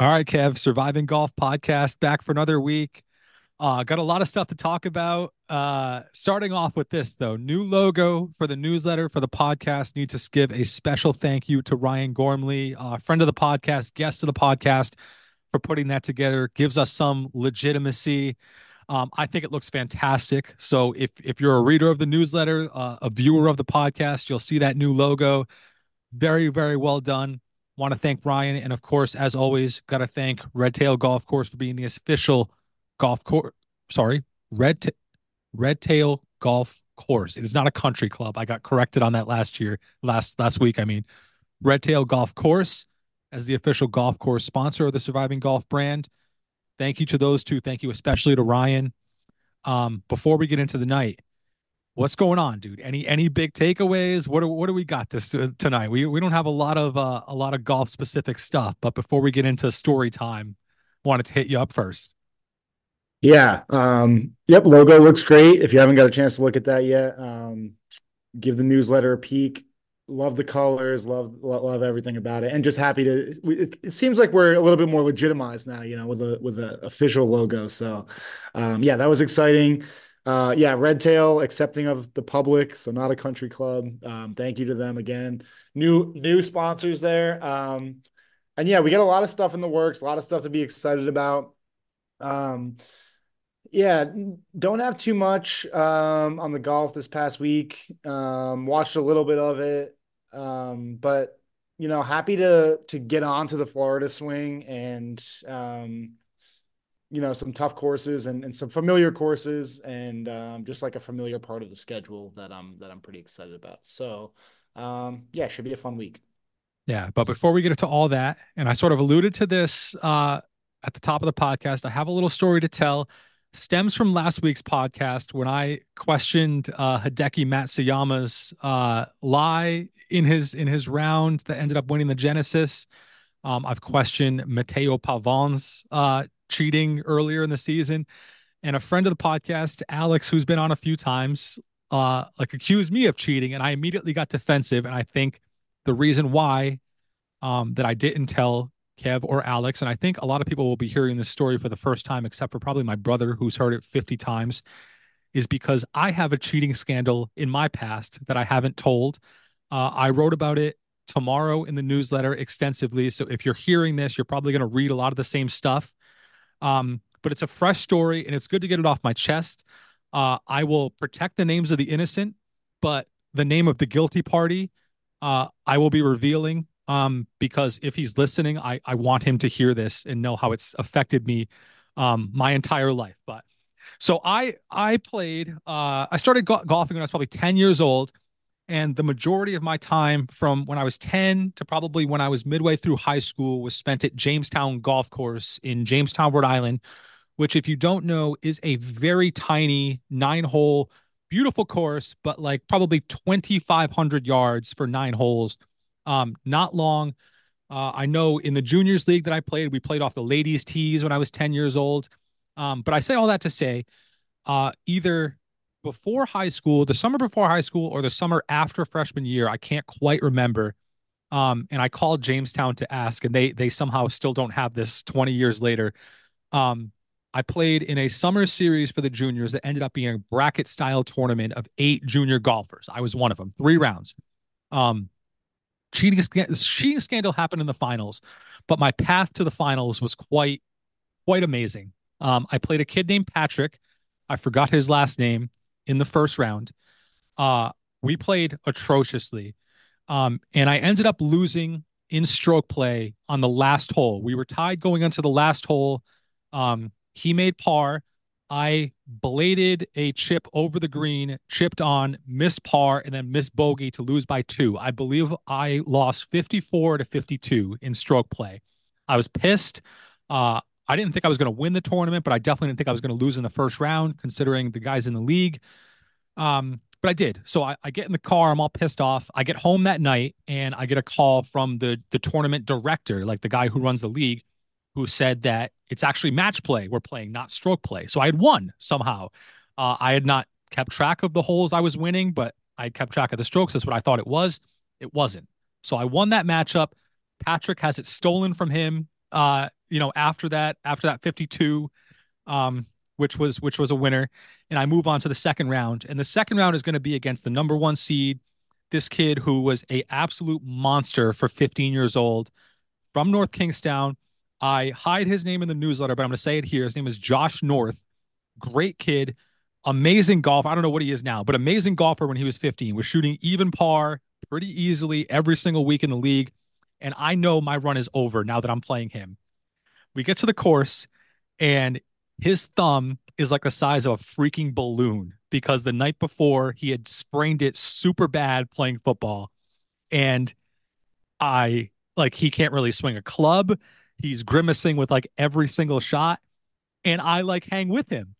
All right, Kev, Surviving Golf podcast back for another week. Uh, got a lot of stuff to talk about. Uh, starting off with this, though, new logo for the newsletter for the podcast. Need to give a special thank you to Ryan Gormley, uh, friend of the podcast, guest of the podcast, for putting that together. Gives us some legitimacy. Um, I think it looks fantastic. So if if you're a reader of the newsletter, uh, a viewer of the podcast, you'll see that new logo. Very very well done. Want to thank Ryan. And of course, as always, got to thank Red Tail Golf Course for being the official golf course. Sorry, Red, Ta- Red Tail Golf Course. It is not a country club. I got corrected on that last year, last last week. I mean, Red Tail Golf Course as the official golf course sponsor of the Surviving Golf brand. Thank you to those two. Thank you especially to Ryan. Um, before we get into the night, what's going on, dude? Any any big takeaways? What do, what do we got this uh, tonight? We we don't have a lot of uh, a lot of golf specific stuff, but before we get into story time, wanted to hit you up first. Yeah. Um, yep. Logo looks great. If you haven't got a chance to look at that yet, um, give the newsletter a peek. Love the colors. Love love everything about it, and just happy to. It, it seems like we're a little bit more legitimized now, you know, with a with an official logo. So, um, yeah, that was exciting uh, yeah, Red Tail accepting of the public, so not a country club. Um, thank you to them again. New new sponsors there. Um, and yeah, we got a lot of stuff in the works, a lot of stuff to be excited about. Um, yeah, don't have too much um, on the golf this past week. Um, watched a little bit of it, um, but you know, happy to to get on to the Florida swing and um, you know some tough courses and, and some familiar courses and um, just like a familiar part of the schedule that I'm that I'm pretty excited about. So um, yeah, should be a fun week. Yeah, but before we get into all that, and I sort of alluded to this uh, at the top of the podcast, I have a little story to tell. Stems from last week's podcast when I questioned uh, Hideki Matsuyama's uh, lie in his in his round that ended up winning the Genesis. Um, I've questioned Matthieu Pavon's uh, cheating earlier in the season. And a friend of the podcast, Alex, who's been on a few times, uh, like accused me of cheating, and I immediately got defensive. And I think the reason why um, that I didn't tell Kev or Alex, and I think a lot of people will be hearing this story for the first time, except for probably my brother who's heard it 50 times, is because I have a cheating scandal in my past that I haven't told. Uh, I wrote about it tomorrow in the newsletter extensively. So if you're hearing this, you're probably going to read a lot of the same stuff. Um, but it's a fresh story and it's good to get it off my chest. Uh, I will protect the names of the innocent, but the name of the guilty party, uh, I will be revealing um, because if he's listening, I, I want him to hear this and know how it's affected me um, my entire life. But so I I played. Uh, I started go- golfing when I was probably ten years old, and the majority of my time from when I was 10 to probably when I was midway through high school was spent at Jamestown Golf Course in Jamestown, Rhode Island, which, if you don't know, is a very tiny nine hole, beautiful course, but like probably 2,500 yards for nine holes. Um, not long. Uh, I know in the juniors league that I played, we played off the ladies' tees when I was 10 years old. Um, but I say all that to say, uh, either before high school, the summer before high school or the summer after freshman year, I can't quite remember. Um, and I called Jamestown to ask, and they they somehow still don't have this 20 years later. Um, I played in a summer series for the juniors that ended up being a bracket style tournament of eight junior golfers. I was one of them, three rounds. Um, cheating, cheating scandal happened in the finals, but my path to the finals was quite quite amazing. Um, I played a kid named Patrick. I forgot his last name in the first round. Uh, we played atrociously. Um, and I ended up losing in stroke play on the last hole. We were tied going onto the last hole. Um, he made par. I bladed a chip over the green, chipped on, missed par, and then missed bogey to lose by two. I believe I lost 54 to 52 in stroke play. I was pissed. Uh, I didn't think I was going to win the tournament, but I definitely didn't think I was going to lose in the first round, considering the guys in the league. Um, but I did. So I, I, get in the car, I'm all pissed off. I get home that night and I get a call from the the tournament director, like the guy who runs the league, who said that it's actually match play we're playing, not stroke play. So I had won somehow. Uh, I had not kept track of the holes I was winning, but I kept track of the strokes. That's what I thought it was. It wasn't. So I won that matchup. Patrick has it stolen from him Uh, you know, after that, after that 52, um, which was which was a winner, and I move on to the second round. And the second round is going to be against the number one seed, this kid who was a absolute monster for 15 years old from North Kingstown. I hide his name in the newsletter, but I'm going to say it here. His name is Josh North. Great kid, amazing golf. I don't know what he is now, but amazing golfer when he was 15. Was shooting even par pretty easily every single week in the league. And I know my run is over now that I'm playing him. We get to the course, and his thumb is like the size of a freaking balloon because the night before he had sprained it super bad playing football. And I like he can't really swing a club. He's grimacing with like every single shot. And I like hang with him.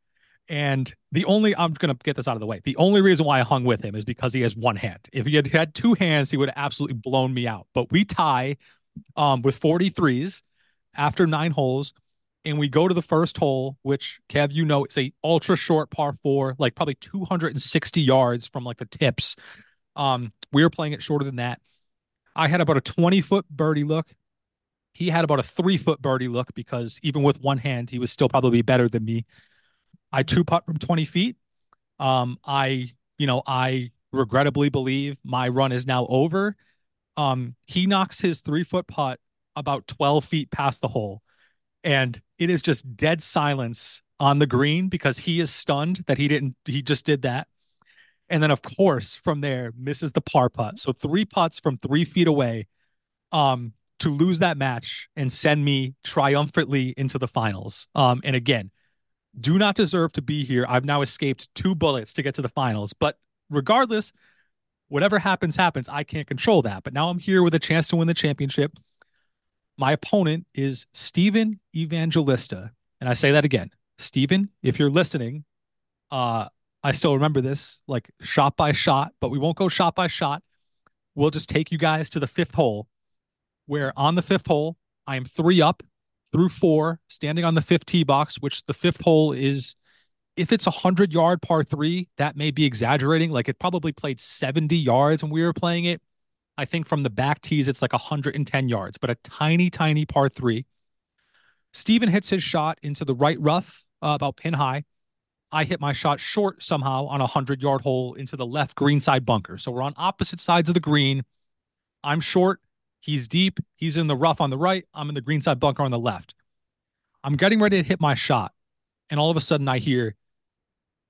And the only I'm gonna get this out of the way. The only reason why I hung with him is because he has one hand. If he had had two hands, he would have absolutely blown me out. But we tie um, with 43s after nine holes, and we go to the first hole, which Kev, you know, it's a ultra short par four, like probably 260 yards from like the tips. Um, we were playing it shorter than that. I had about a 20 foot birdie look. He had about a three foot birdie look because even with one hand, he was still probably better than me. I two putt from 20 feet. Um, I, you know, I regrettably believe my run is now over. Um, he knocks his three foot putt about 12 feet past the hole. And it is just dead silence on the green because he is stunned that he didn't, he just did that. And then, of course, from there, misses the par putt. So three putts from three feet away um, to lose that match and send me triumphantly into the finals. Um, and again, do not deserve to be here. I've now escaped two bullets to get to the finals. But regardless, whatever happens, happens. I can't control that. But now I'm here with a chance to win the championship. My opponent is Stephen Evangelista. And I say that again. Stephen, if you're listening, uh, I still remember this like shot by shot, but we won't go shot by shot. We'll just take you guys to the fifth hole, where on the fifth hole, I am three up through four, standing on the fifth tee box, which the fifth hole is, if it's a 100 yard par three, that may be exaggerating. Like it probably played 70 yards when we were playing it. I think from the back tees, it's like 110 yards, but a tiny, tiny par three. Steven hits his shot into the right rough, uh, about pin high. I hit my shot short somehow on a 100 yard hole into the left green side bunker. So we're on opposite sides of the green. I'm short. He's deep. He's in the rough on the right. I'm in the greenside bunker on the left. I'm getting ready to hit my shot. And all of a sudden I hear,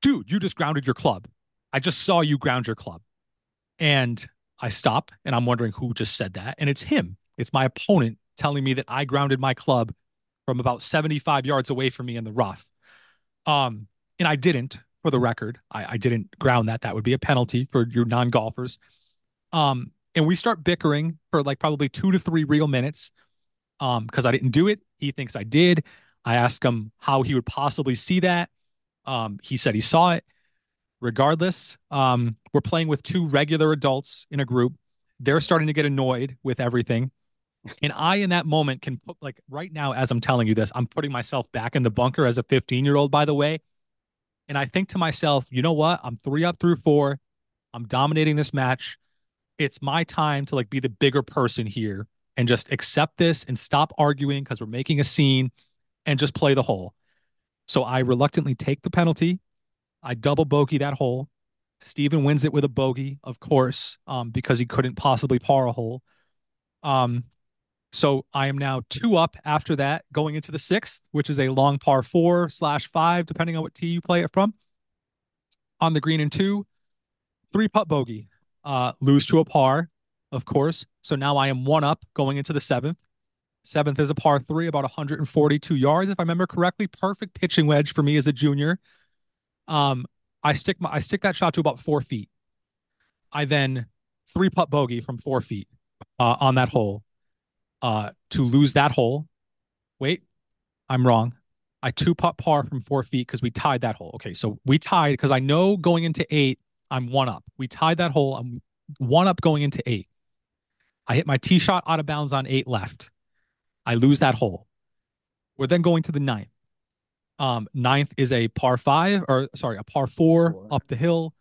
dude, you just grounded your club. I just saw you ground your club. And I stop and I'm wondering who just said that. And it's him. It's my opponent telling me that I grounded my club from about 75 yards away from me in the rough. Um, and I didn't, for the record. I, I didn't ground that. That would be a penalty for your non golfers. Um, and we start bickering for like probably two to three real minutes um because i didn't do it. He thinks i did. I asked him how he would possibly see that. Um he said he saw it. Regardless um we're playing with two regular adults in a group. They're starting to get annoyed with everything. And i in that moment can put like right now as i'm telling you this i'm putting myself back in the bunker as a 15 year old by the way. And i think to myself you know what? I'm three up through four. I'm dominating this match it's my time to like be the bigger person here and just accept this and stop arguing because we're making a scene and just play the hole. So I reluctantly take the penalty. I double bogey that hole. Steven wins it with a bogey, of course, um, because he couldn't possibly par a hole. Um, so I am now two up after that, going into the sixth, which is a long par four slash five, depending on what tee you play it from. On the green and two, three putt bogey uh, lose to a par, of course. So now I am one up going into the seventh. Seventh is a par three, about 142 yards, if I remember correctly. Perfect pitching wedge for me as a junior. Um, I stick my I stick that shot to about four feet. I then three putt bogey from four feet uh, on that hole. Uh, to lose that hole. Wait, I'm wrong. I two putt par from four feet because we tied that hole. Okay, so we tied because I know going into eight I'm one up. We tied that hole. I'm one up going into eight. I hit my tee shot out of bounds on eight left. I lose that hole. We're then going to the ninth. Um, ninth is a par five, or sorry, a par four, four. up the hill,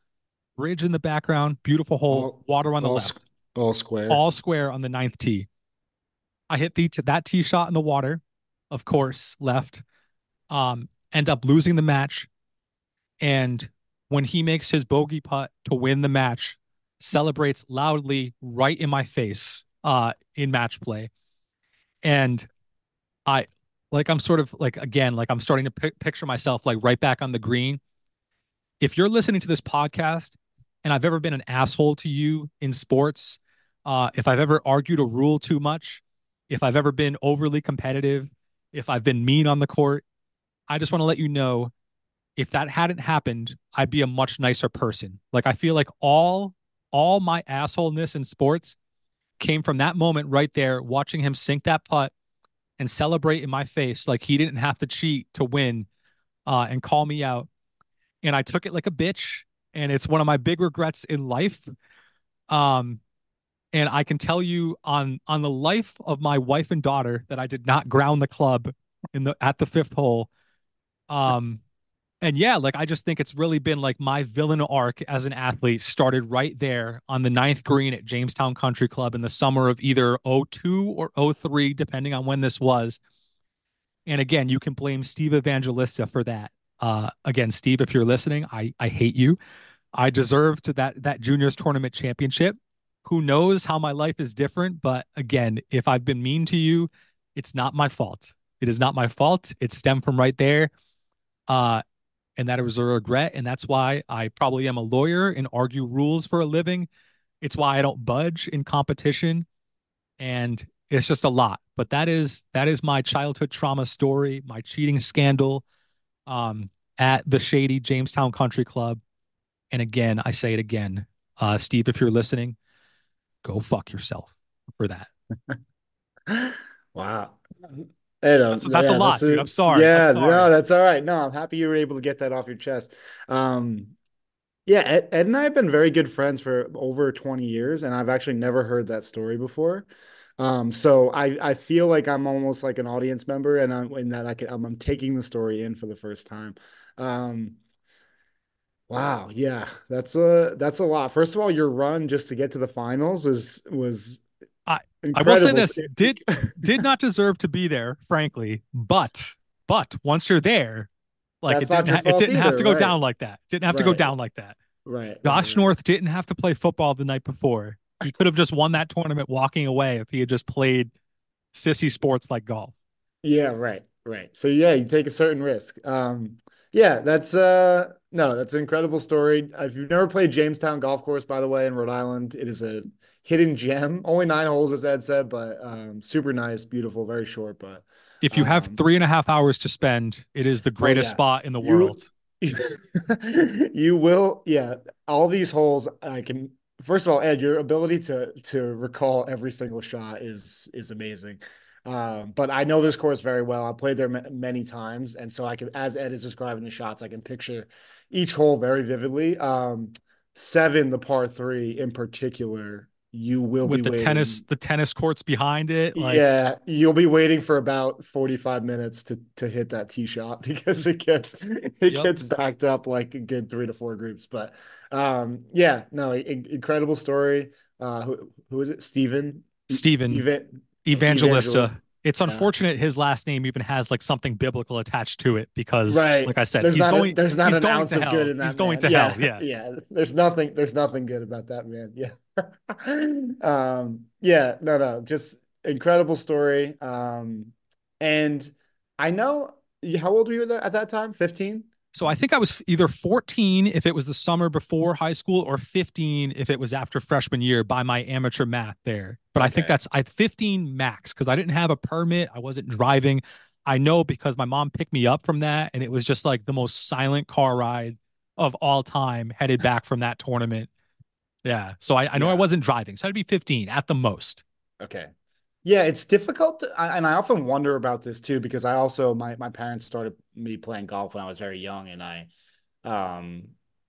bridge in the background, beautiful hole, all, water on the left, all square, all square on the ninth tee. I hit the that tee shot in the water. of course, left. Um, end up losing the match. And when he makes his bogey putt to win the match, celebrates loudly right in my face uh, in match play. And I like I'm sort of like again like I'm starting to p- picture myself like right back on the green. If you're listening to this podcast and I've ever been an asshole to you in sports, uh, if I've ever argued a rule too much, if I've ever been overly competitive, if I've been mean on the court, I just want to let you know if that hadn't happened, I'd be a much nicer person. Like I feel like all all my assholeness in sports came from that moment right there, watching him sink that putt and celebrate in my face like he didn't have to cheat to win uh, and call me out. And I took it like a bitch. And it's one of my big regrets in life. Um, and I can tell you on on the life of my wife and daughter that I did not ground the club in the at the fifth hole. Um, and yeah, like I just think it's really been like my villain arc as an athlete started right there on the ninth green at Jamestown Country Club in the summer of either 02 or 03, depending on when this was. And again, you can blame Steve Evangelista for that. Uh, again, Steve, if you're listening, I I hate you. I deserved that that juniors tournament championship. Who knows how my life is different? But again, if I've been mean to you, it's not my fault. It is not my fault. It stemmed from right there. Uh, and that was a regret. And that's why I probably am a lawyer and argue rules for a living. It's why I don't budge in competition. And it's just a lot. But that is that is my childhood trauma story, my cheating scandal um, at the shady Jamestown Country Club. And again, I say it again, uh, Steve, if you're listening, go fuck yourself for that. wow. That's, that's yeah, a lot, that's a, dude. I'm sorry. Yeah, I'm sorry. no, that's all right. No, I'm happy you were able to get that off your chest. Um, yeah, Ed, Ed, and I have been very good friends for over 20 years, and I've actually never heard that story before. Um, so I I feel like I'm almost like an audience member, and I'm in that I can I'm, I'm taking the story in for the first time. Um, wow, yeah, that's a that's a lot. First of all, your run just to get to the finals is was I will say this did did not deserve to be there, frankly, but but once you're there, like That's it didn't, ha- it didn't either, have to go right. down like that. Didn't have right. to go down like that. Right. Josh right, North didn't have to play football the night before. He could have just won that tournament walking away if he had just played sissy sports like golf. Yeah, right. Right. So yeah, you take a certain risk. Um yeah, that's uh no, that's an incredible story. If you've never played Jamestown Golf Course, by the way, in Rhode Island, it is a hidden gem. Only nine holes, as Ed said, but um, super nice, beautiful, very short. But if you um, have three and a half hours to spend, it is the greatest oh, yeah. spot in the you, world. you will, yeah. All these holes, I can. First of all, Ed, your ability to to recall every single shot is is amazing. Um, but I know this course very well. I played there m- many times, and so I can, as Ed is describing the shots, I can picture each hole very vividly. Um, seven, the par three in particular, you will be with the waiting. tennis the tennis courts behind it like... yeah you'll be waiting for about 45 minutes to to hit that tee shot because it gets it yep. gets backed up like a good three to four groups but um yeah no incredible story uh who, who is it Stephen Stephen Evangelista. Evangelista. It's unfortunate yeah. his last name even has like something biblical attached to it because, right. like I said, there's he's not going. A, there's not an ounce of good in that. He's going to yeah. hell. Yeah, yeah. There's nothing. There's nothing good about that man. Yeah. um. Yeah. No. No. Just incredible story. Um. And I know. How old were you at that time? Fifteen. So I think I was either 14 if it was the summer before high school or 15 if it was after freshman year by my amateur math there. But okay. I think that's I 15 max because I didn't have a permit. I wasn't driving. I know because my mom picked me up from that and it was just like the most silent car ride of all time headed back from that tournament. Yeah. So I, I know yeah. I wasn't driving. So I'd be 15 at the most. Okay. Yeah, it's difficult, to, and I often wonder about this too because I also my my parents started me playing golf when I was very young, and I, um,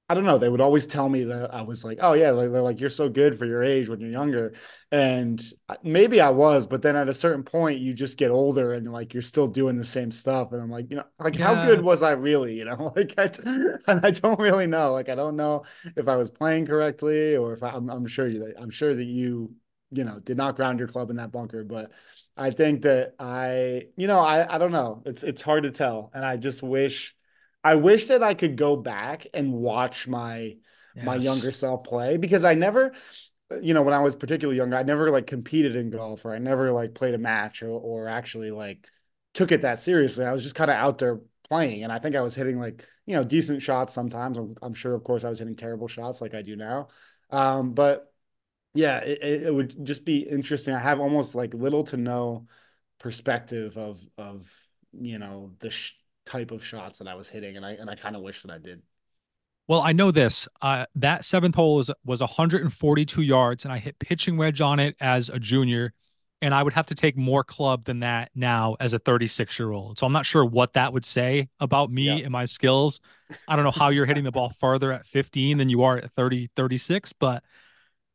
I don't know, they would always tell me that I was like, oh yeah, like they're like you're so good for your age when you're younger, and maybe I was, but then at a certain point you just get older and like you're still doing the same stuff, and I'm like, you know, like yeah. how good was I really, you know, like I, and I don't really know, like I don't know if I was playing correctly or if I, I'm, I'm sure you, I'm sure that you you know, did not ground your club in that bunker. But I think that I, you know, I I don't know. It's it's hard to tell, and I just wish, I wish that I could go back and watch my yes. my younger self play because I never, you know, when I was particularly younger, I never like competed in golf or I never like played a match or or actually like took it that seriously. I was just kind of out there playing, and I think I was hitting like you know decent shots sometimes. I'm, I'm sure, of course, I was hitting terrible shots like I do now, um, but yeah, it, it would just be interesting. I have almost like little to no perspective of of you know the sh- type of shots that I was hitting, and I and I kind of wish that I did. Well, I know this. Uh, that seventh hole was was 142 yards, and I hit pitching wedge on it as a junior, and I would have to take more club than that now as a 36 year old. So I'm not sure what that would say about me yeah. and my skills. I don't know how you're hitting the ball farther at 15 than you are at 30, 36, but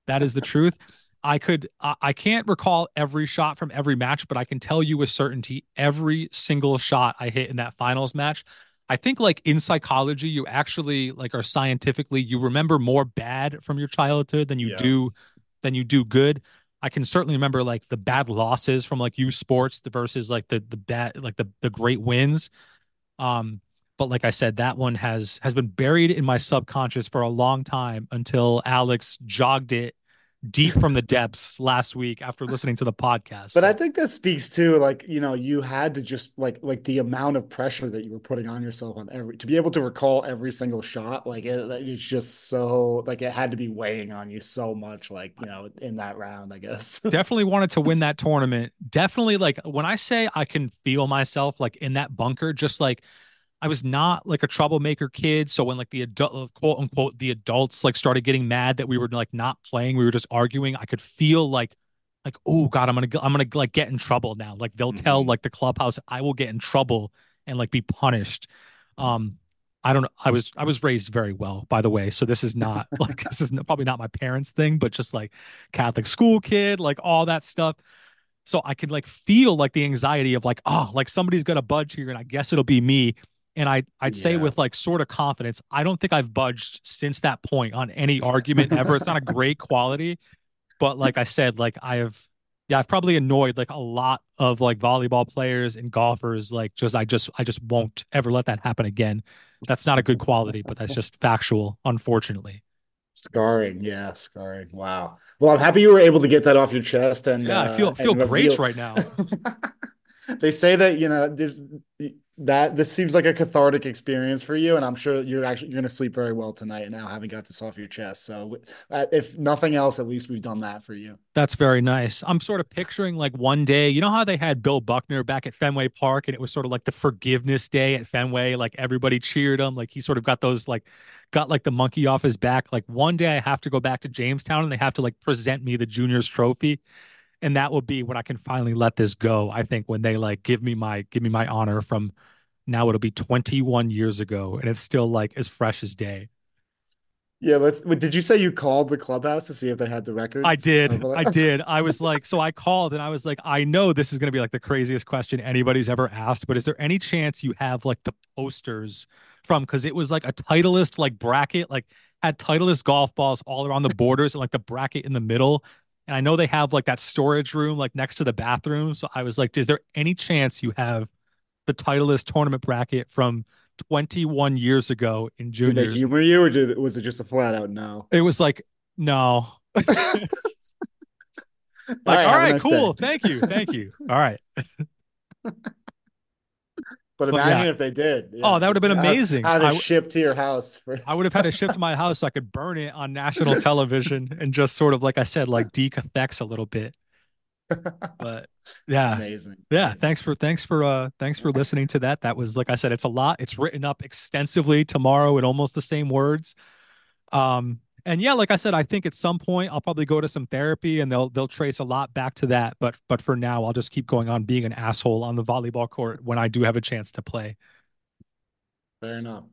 that is the truth. I could I can't recall every shot from every match, but I can tell you with certainty every single shot I hit in that finals match. I think like in psychology, you actually like are scientifically you remember more bad from your childhood than you yeah. do than you do good. I can certainly remember like the bad losses from like youth sports versus like the the bad like the the great wins. Um, but like I said, that one has has been buried in my subconscious for a long time until Alex jogged it deep from the depths last week after listening to the podcast. But so. I think that speaks to like, you know, you had to just like like the amount of pressure that you were putting on yourself on every to be able to recall every single shot. Like it, it's just so like it had to be weighing on you so much, like, you know, in that round, I guess. Definitely wanted to win that tournament. Definitely like when I say I can feel myself like in that bunker, just like I was not like a troublemaker kid. So when like the adult quote unquote the adults like started getting mad that we were like not playing, we were just arguing. I could feel like like oh god, I'm gonna I'm gonna like get in trouble now. Like they'll mm-hmm. tell like the clubhouse I will get in trouble and like be punished. Um, I don't know. I was I was raised very well, by the way. So this is not like this is probably not my parents' thing, but just like Catholic school kid, like all that stuff. So I could like feel like the anxiety of like oh like somebody's gonna budge here, and I guess it'll be me. And I I'd say yeah. with like sort of confidence, I don't think I've budged since that point on any argument ever. it's not a great quality, but like I said, like I have yeah, I've probably annoyed like a lot of like volleyball players and golfers. Like just I just I just won't ever let that happen again. That's not a good quality, but that's just factual, unfortunately. Scarring, yeah, scarring. Wow. Well, I'm happy you were able to get that off your chest. And yeah, I feel uh, feel great right now. they say that you know that this seems like a cathartic experience for you and i'm sure you're actually you're going to sleep very well tonight now having got this off your chest so uh, if nothing else at least we've done that for you. That's very nice. I'm sort of picturing like one day you know how they had bill buckner back at fenway park and it was sort of like the forgiveness day at fenway like everybody cheered him like he sort of got those like got like the monkey off his back like one day i have to go back to jamestown and they have to like present me the juniors trophy and that will be when I can finally let this go. I think when they like give me my give me my honor from now it'll be 21 years ago and it's still like as fresh as day. Yeah, let's. Did you say you called the clubhouse to see if they had the record? I did. I did. I was like, so I called and I was like, I know this is going to be like the craziest question anybody's ever asked, but is there any chance you have like the posters from? Because it was like a Titleist like bracket, like had Titleist golf balls all around the borders and like the bracket in the middle. And I know they have like that storage room like next to the bathroom. So I was like, is there any chance you have the Titleist tournament bracket from 21 years ago in juniors? Did they humor you or did, was it just a flat out no? It was like, no. like, all right, all right nice cool. Day. Thank you. Thank you. All right. But imagine yeah. if they did. Yeah. Oh, that would have been amazing. I Had it shipped to your house. For... I would have had it shipped to my house so I could burn it on national television and just sort of, like I said, like decathex a little bit. But yeah, amazing. Yeah, thanks for thanks for uh thanks for listening to that. That was like I said, it's a lot. It's written up extensively tomorrow in almost the same words. Um, and yeah, like I said, I think at some point I'll probably go to some therapy and they'll they'll trace a lot back to that. But but for now, I'll just keep going on being an asshole on the volleyball court when I do have a chance to play. Fair enough.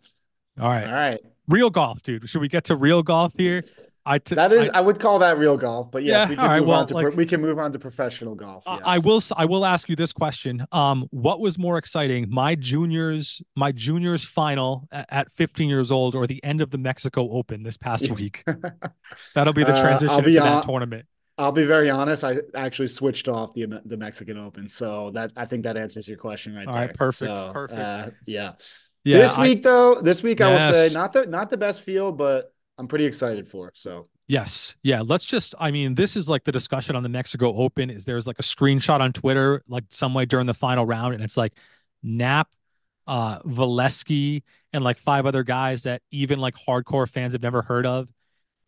All right. All right. Real golf, dude. Should we get to real golf here? I t- that is I, I, would call that real golf, but yes, yeah, we can right, move well, on to like, we can move on to professional golf. Yes. I will I will ask you this question. Um, what was more exciting, my juniors my juniors final at, 15 years old, or the end of the Mexico Open this past week? That'll be the transition uh, into on, that tournament. I'll be very honest. I actually switched off the the Mexican Open, so that I think that answers your question right All there. right, perfect, so, perfect. Uh, yeah. Yeah, this I- week though, this week I will say not the not the best field, but I'm pretty excited for. So Yes. Yeah. Let's just, I mean, this is like the discussion on the Mexico Open is there's like a screenshot on Twitter, like some way during the final round, and it's like Knapp, uh, Valesky, and like five other guys that even like hardcore fans have never heard of.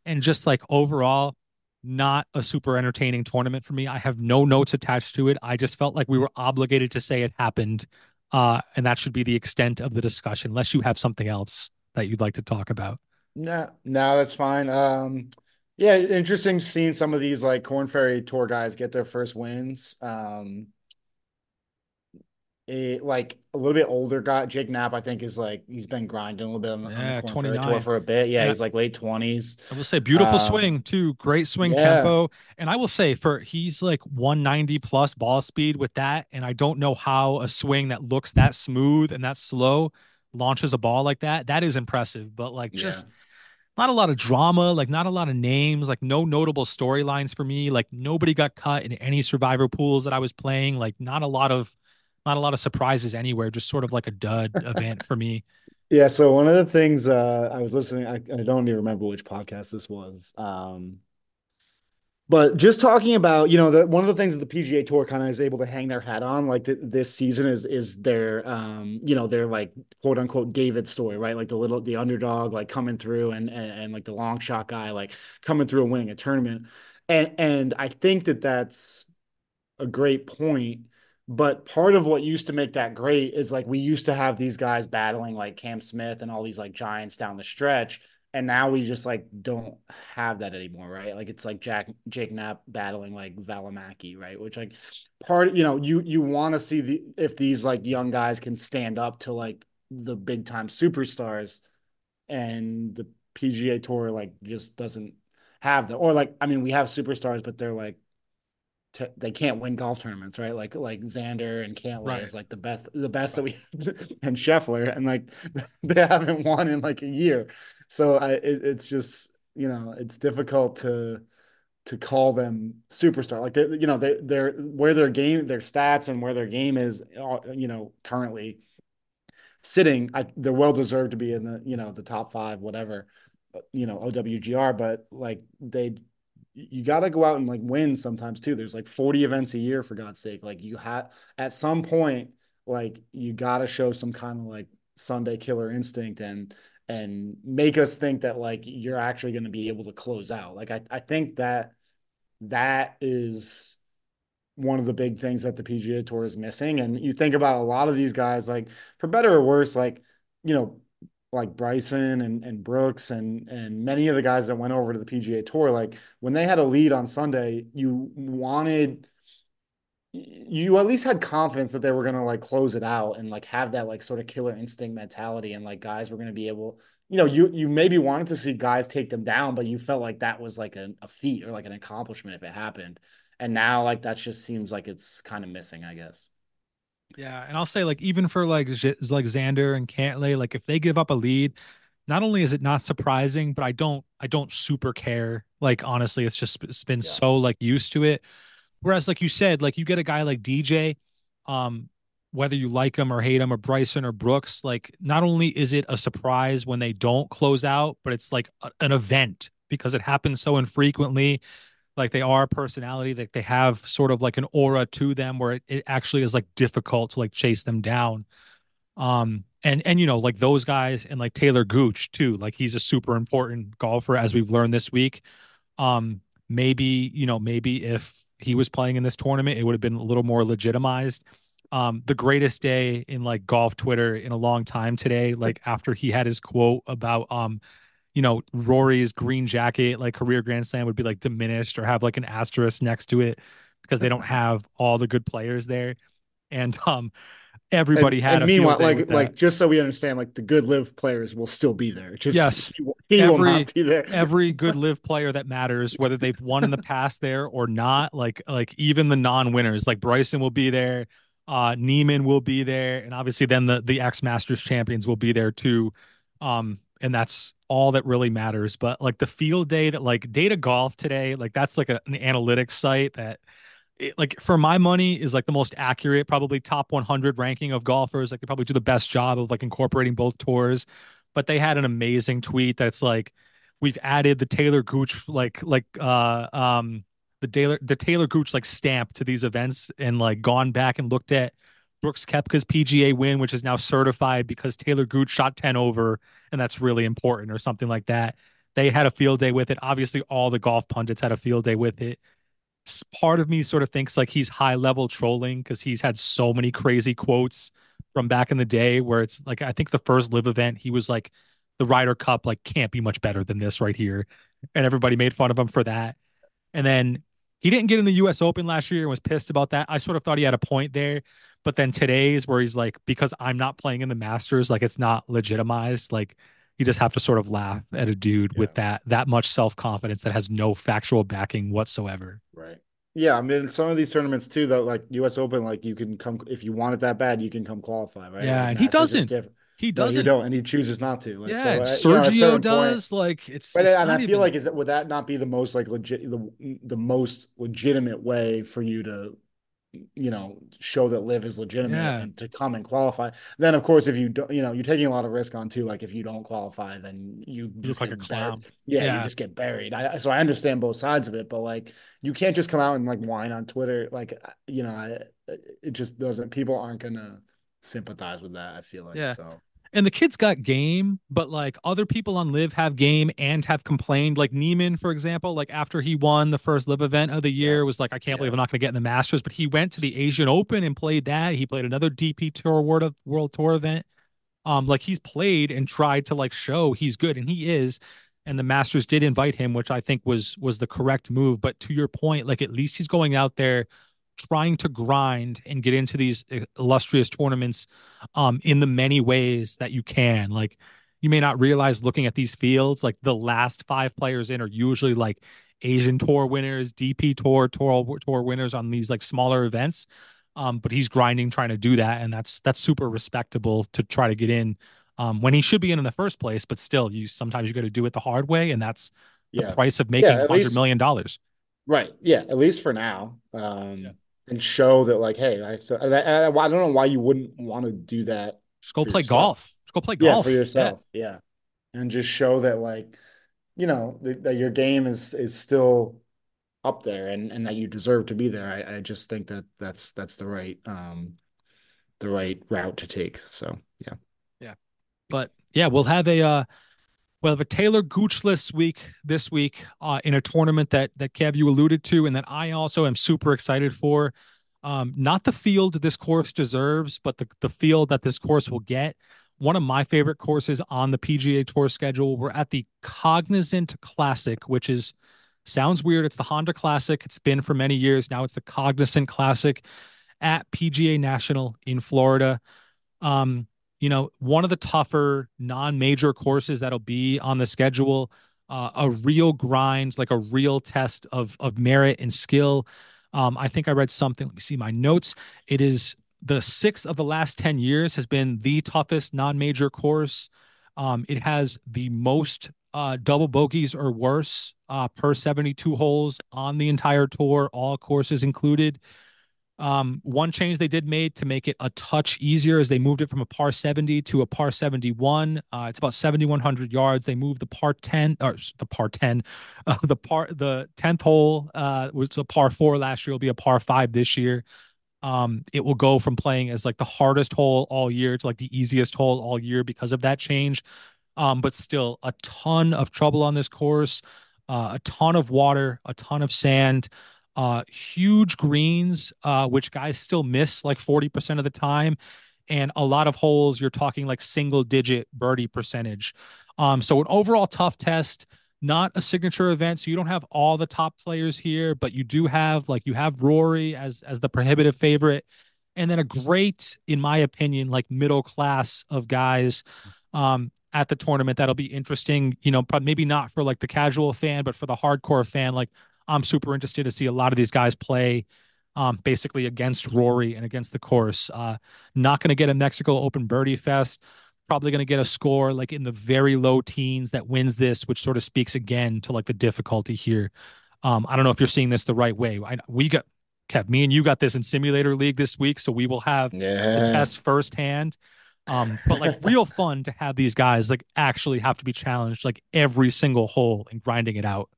And just like overall, not a super entertaining tournament for me. I have no notes attached to it. I just felt like we were obligated to say it happened. Uh, and that should be the extent of the discussion, unless you have something else that you'd like to talk about. No, no, that's fine. Um, yeah, interesting seeing some of these like Korn Ferry Tour guys get their first wins. Um, a, like a little bit older guy, Jake Knapp, I think is like he's been grinding a little bit on, the- on the Tour for a bit. Yeah, I- he's like late twenties. I will say beautiful Um, swing too, great swing yeah. tempo. And I will say for he's like 190 plus ball speed with that. And I don't know how a swing that looks that smooth and that slow launches a ball like that. That is impressive. But like just not a lot of drama, like not a lot of names, like no notable storylines for me. Like nobody got cut in any survivor pools that I was playing. Like not a lot of not a lot of surprises anywhere, just sort of like a dud event for me. Yeah, so one of the things uh, I was listening, I, I don't even remember which podcast this was. Um, but just talking about, you know, the one of the things that the PGA Tour kind of is able to hang their hat on, like th this season is is their, um, you know, their like quote unquote David story, right? Like the little the underdog, like coming through, and and, and like the long shot guy, like coming through and winning a tournament, and and I think that that's a great point. But part of what used to make that great is like we used to have these guys battling like Cam Smith and all these like giants down the stretch. And now we just like don't have that anymore, right? Like it's like Jack Jake Knapp battling like Valimaki, right? Which like part, you know, you you want to see the if these like young guys can stand up to like the big time superstars, and the PGA Tour like just doesn't have that. Or like, I mean, we have superstars, but they're like t- they can't win golf tournaments, right? Like like Xander and Cantlay Right. is like the best the best that we and Scheffler and like they haven't won in like a year. So I it, it's just you know it's difficult to to call them superstar. Like they, you know they they're where their game their stats and where their game is uh, you know currently sitting I, they're well deserved to be in the you know the top five whatever uh, you know OWGR but like they you got to go out and like win sometimes too. There's like 40 events a year for God's sake. Like you have at some point like you got to show some kind of like Sunday killer instinct and and make us think that like you're actually going to be able to close out like I I think that that is one of the big things that the PGA Tour is missing. And you think about a lot of these guys, like for better or worse, like you know, like Bryson and and Brooks and and many of the guys that went over to the PGA Tour, like when they had a lead on Sunday, you wanted you at least had confidence that they were going to like close it out and like have that like sort of killer instinct mentality and like guys were going to be able you know you you maybe wanted to see guys take them down but you felt like that was like a, a feat or like an accomplishment if it happened and now like that just seems like it's kind of missing i guess Yeah, and I'll say like even for like Z- like Xander and Cantlay like if they give up a lead, not only is it not surprising, but I don't I don't super care. Like honestly, it's just it's been Yeah. so like used to it. Whereas like you said, like you get a guy like DJ, um, whether you like him or hate him or Bryson or Brooks, like not only is it a surprise when they don't close out, but it's like a- an event because it happens so infrequently. Like they are a personality like they have sort of like an aura to them where it, it actually is like difficult to like chase them down. Um and and you know like those guys and like Taylor Gooch too like he's a super important golfer as we've learned this week. Um maybe you know maybe if he was playing in this tournament it would have been a little more legitimized um the greatest day in like golf twitter in a long time today like after he had his quote about um you know, Rory's green jacket, like career Grand Slam would be like diminished or have like an asterisk next to it because they don't have all the good players there. And um everybody and, had and a meanwhile like like just so we understand like the good LIV players will still be there just Yes. he, he will Every- not be there every good LIV player that matters, whether they've won in the past there or not, like like even the non-winners, like Bryson will be there, uh Niemann will be there, and obviously then the the ex Masters champions will be there too. Um and that's all that really matters. But like the field day that like data golf today, like that's like a, an analytics site that it, like for my money is like the most accurate, probably top 100 ranking of golfers. Like they probably do the best job of like incorporating both tours. But they had an amazing tweet that's like, we've added the Taylor Gooch like like uh um the Taylor the Taylor Gooch like stamp to these events and like gone back and looked at Brooks Koepka's PGA win, which is now certified because Taylor Gooch shot 10 over, and that's really important, or something like that. They had a field day with it. Obviously, all the golf pundits had a field day with it. Part of me sort of thinks like he's high level trolling because he's had so many crazy quotes from back in the day where it's like, I think the first LIV event, he was like, the Ryder Cup like can't be much better than this right here. And everybody made fun of him for that. And then he didn't get in the US Open last year and was pissed about that. I sort of thought he had a point there. But then today's where he's like, because I'm not playing in the Masters, like it's not legitimized. Like you just have to sort of laugh at a dude yeah. with that that much self confidence that has no factual backing whatsoever. Right. Yeah, I mean some of these tournaments too, that like U.S. Open, like you can come if you want it that bad, you can come qualify, right? Yeah, like, and he doesn't. He doesn't. No, you don't, and he chooses not to. Like, yeah, so, uh, Sergio you know, does. Point, like it's. But it's and I feel even... like is that would that not be the most like legit the the most legitimate way for you to you know show that LIV is legitimate yeah. and to come and qualify then of course if you don't you know you're taking a lot of risk on too like if you don't qualify then you, just like a clown. yeah, yeah, you just get buried. I, so i understand both sides of it but like you can't just come out and like whine on twitter like you know I, it just doesn't people aren't gonna sympathize with that i feel like yeah. so and the kid's got game, but like other people on LIV have game and have complained. Like Niemann, for example, like after he won the first LIV event of the year, yeah. was like, I can't yeah. believe I'm not going to get in the Masters. But he went to the Asian Open and played that. He played another DP Tour World World Tour event. Um, like he's played and tried to like show he's good, and he is. And the Masters did invite him, which I think was was the correct move. But to your point, like at least he's going out there trying to grind and get into these illustrious tournaments um, in the many ways that you can. Like you may not realize looking at these fields, like the last five players in are usually like Asian tour winners, DP tour, tour tour winners on these like smaller events. Um, but he's grinding trying to do that, and that's that's super respectable to try to get in um, when he should be in in the first place. But still, you sometimes you got to do it the hard way, and that's the yeah. price of making yeah, hundred million dollars. Right. Yeah. At least for now. Um, yeah and show that like, hey, I, so, I, I, I don't know why you wouldn't want to do that. Just go play yourself. golf. Just go play golf yeah, for yourself. Yeah. yeah. and just show that like, you know, that, that, your game is is still up there and and that you deserve to be there. I, I just think that that's that's the right um the right route to take. So yeah, yeah, but yeah, we'll have a uh We'll have a Taylor Goochless week this week uh, in a tournament that that Kev you alluded to, and that I also am super excited for. Um, not the field this course deserves, but the the field that this course will get. One of my favorite courses on the PGA Tour schedule. We're at the Cognizant Classic, which is sounds weird. It's the Honda Classic. It's been for many years now. It's the Cognizant Classic at PGA National in Florida. Um, you know, one of the tougher non-major courses that'll be on the schedule, uh, a real grind, like a real test of of merit and skill. Um, I think I read something. Let me see my notes. It is the sixth of the last 10 years has been the toughest non-major course. Um, it has the most uh, double bogeys or worse uh, per 72 holes on the entire tour, all courses included. Um, one change they did made to make it a touch easier is they moved it from a par 70 to a par 71. Uh, it's about 7,100 yards. They moved the par 10 or the par 10, uh, the par the 10th hole uh, was a par four last year. Will be a par five this year. Um, it will go from playing as like the hardest hole all year to like the easiest hole all year because of that change. Um, but still a ton of trouble on this course, uh, a ton of water, a ton of sand uh, huge greens, uh, which guys still miss like 40% of the time. And a lot of holes, you're talking like single digit birdie percentage. Um, so an overall tough test, not a signature event. So you don't have all the top players here, but you do have like you have Rory as as the prohibitive favorite, and then a great, in my opinion, like middle class of guys. Um, at the tournament that'll be interesting you know maybe not for like the casual fan but for the hardcore fan like I'm super interested to see a lot of these guys play um, basically against Rory and against the course. Uh, not going to get a Mexico Open Birdie Fest, probably going to get a score like in the very low teens that wins this, which sort of speaks again to like the difficulty here. Um, I don't know if you're seeing this the right way. I, we got Kev, me and you got this in Simulator League this week, so we will have Yeah. the test firsthand. Um, but like real fun to have these guys like actually have to be challenged like every single hole and grinding it out.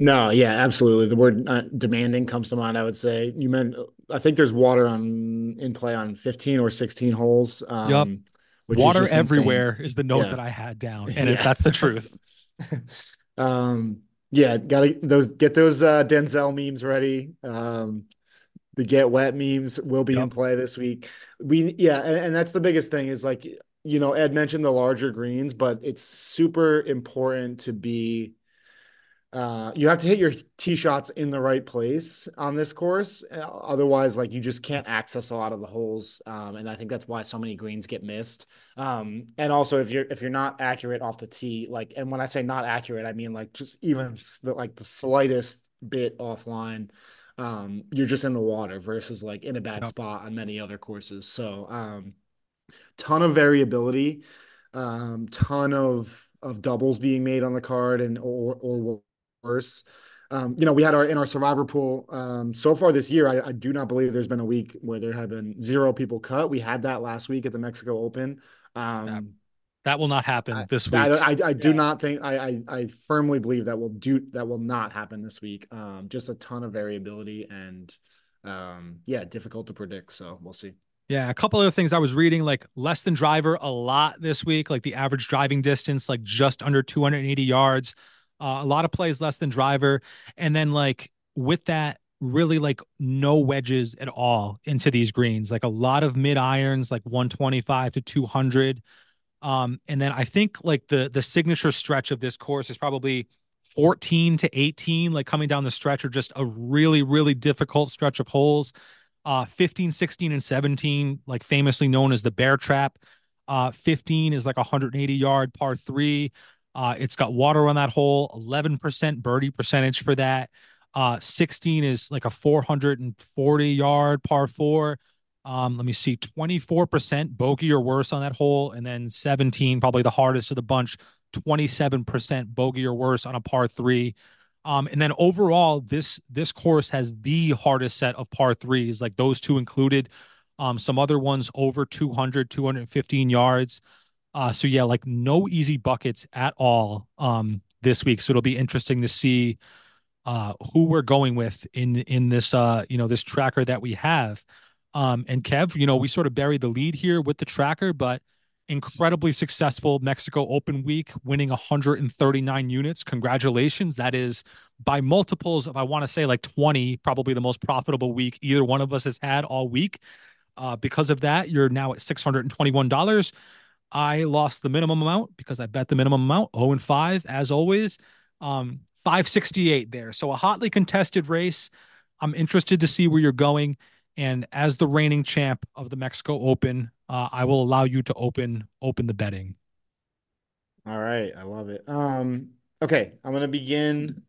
No, yeah, absolutely. The word uh, demanding comes to mind, I would say. You meant I think there's water on in play on 15 or 16 holes. Um Yup. which is Water insane. everywhere is the note Yeah. that I had down, and it, Yeah. that's the truth. Um, yeah, gotta those get those uh Denzel memes ready. Um, the get wet memes will be in Yep. play this week. We yeah, and, and that's the biggest thing is like you know, Ed mentioned the larger greens, but it's super important to be uh you have to hit your tee shots in the right place on this course. Uh, Otherwise, like you just can't access a lot of the holes. Um, and I think that's why so many greens get missed. Um, and also if you're if you're not accurate off the tee, like and when I say not accurate, I mean like just even the, like the slightest bit offline, um, you're just in the water versus like in a bad Yep. spot on many other courses. So um ton of variability, um, ton of of doubles being made on the card and or or worse. Um, you know, we had our in our survivor pool um, so far this year. I, I do not believe there's been a week where there have been zero people cut. We had that last week at the Mexico Open. Um, That will not happen I, this week. I, I, I do Yeah. not think I, I I firmly believe that will do that will not happen this week. Um, just a ton of variability and um, yeah, difficult to predict. So we'll see. Yeah, a couple other things I was reading, like less than driver a lot this week, like the average driving distance, like just under 280 yards. Uh, a lot of plays less than driver. And then, like, with that, really like no wedges at all into these greens, like a lot of mid irons, like 125 to 200. Um, and then I think like the the signature stretch of this course is probably 14 to 18, like coming down the stretch, or just a really, really difficult stretch of holes uh 15 16 and 17 like famously known as the bear trap uh 15 is like a 180 yard par three uh it's got water on that hole 11% birdie percentage for that uh 16 is like a 440 yard par four um let me see 24% bogey or worse on that hole and then 17 probably the hardest of the bunch 27% bogey or worse on a par three um, and then overall, this this course has the hardest set of par threes, like those two included. Um, some other ones over 200, 215 yards. Uh, so yeah, like no easy buckets at all um, this week. So it'll be interesting to see uh, who we're going with in in this uh, you know this tracker that we have. Um, and Kev, you know, we sort of buried the lead here with the tracker, but incredibly successful Mexico Open week, winning 139 units. Congratulations. That is by multiples of, I want to say, like 20, probably the most profitable week either one of us has had all week. Uh, because of that, you're now at $621. I lost the minimum amount because I bet the minimum amount 0 and 5, as always. Um, 568 there. So a hotly contested race. I'm interested to see where you're going. And as the reigning champ of the Mexico Open, uh, I will allow you to open open the betting. All right, I love it. Um, okay, I'm gonna begin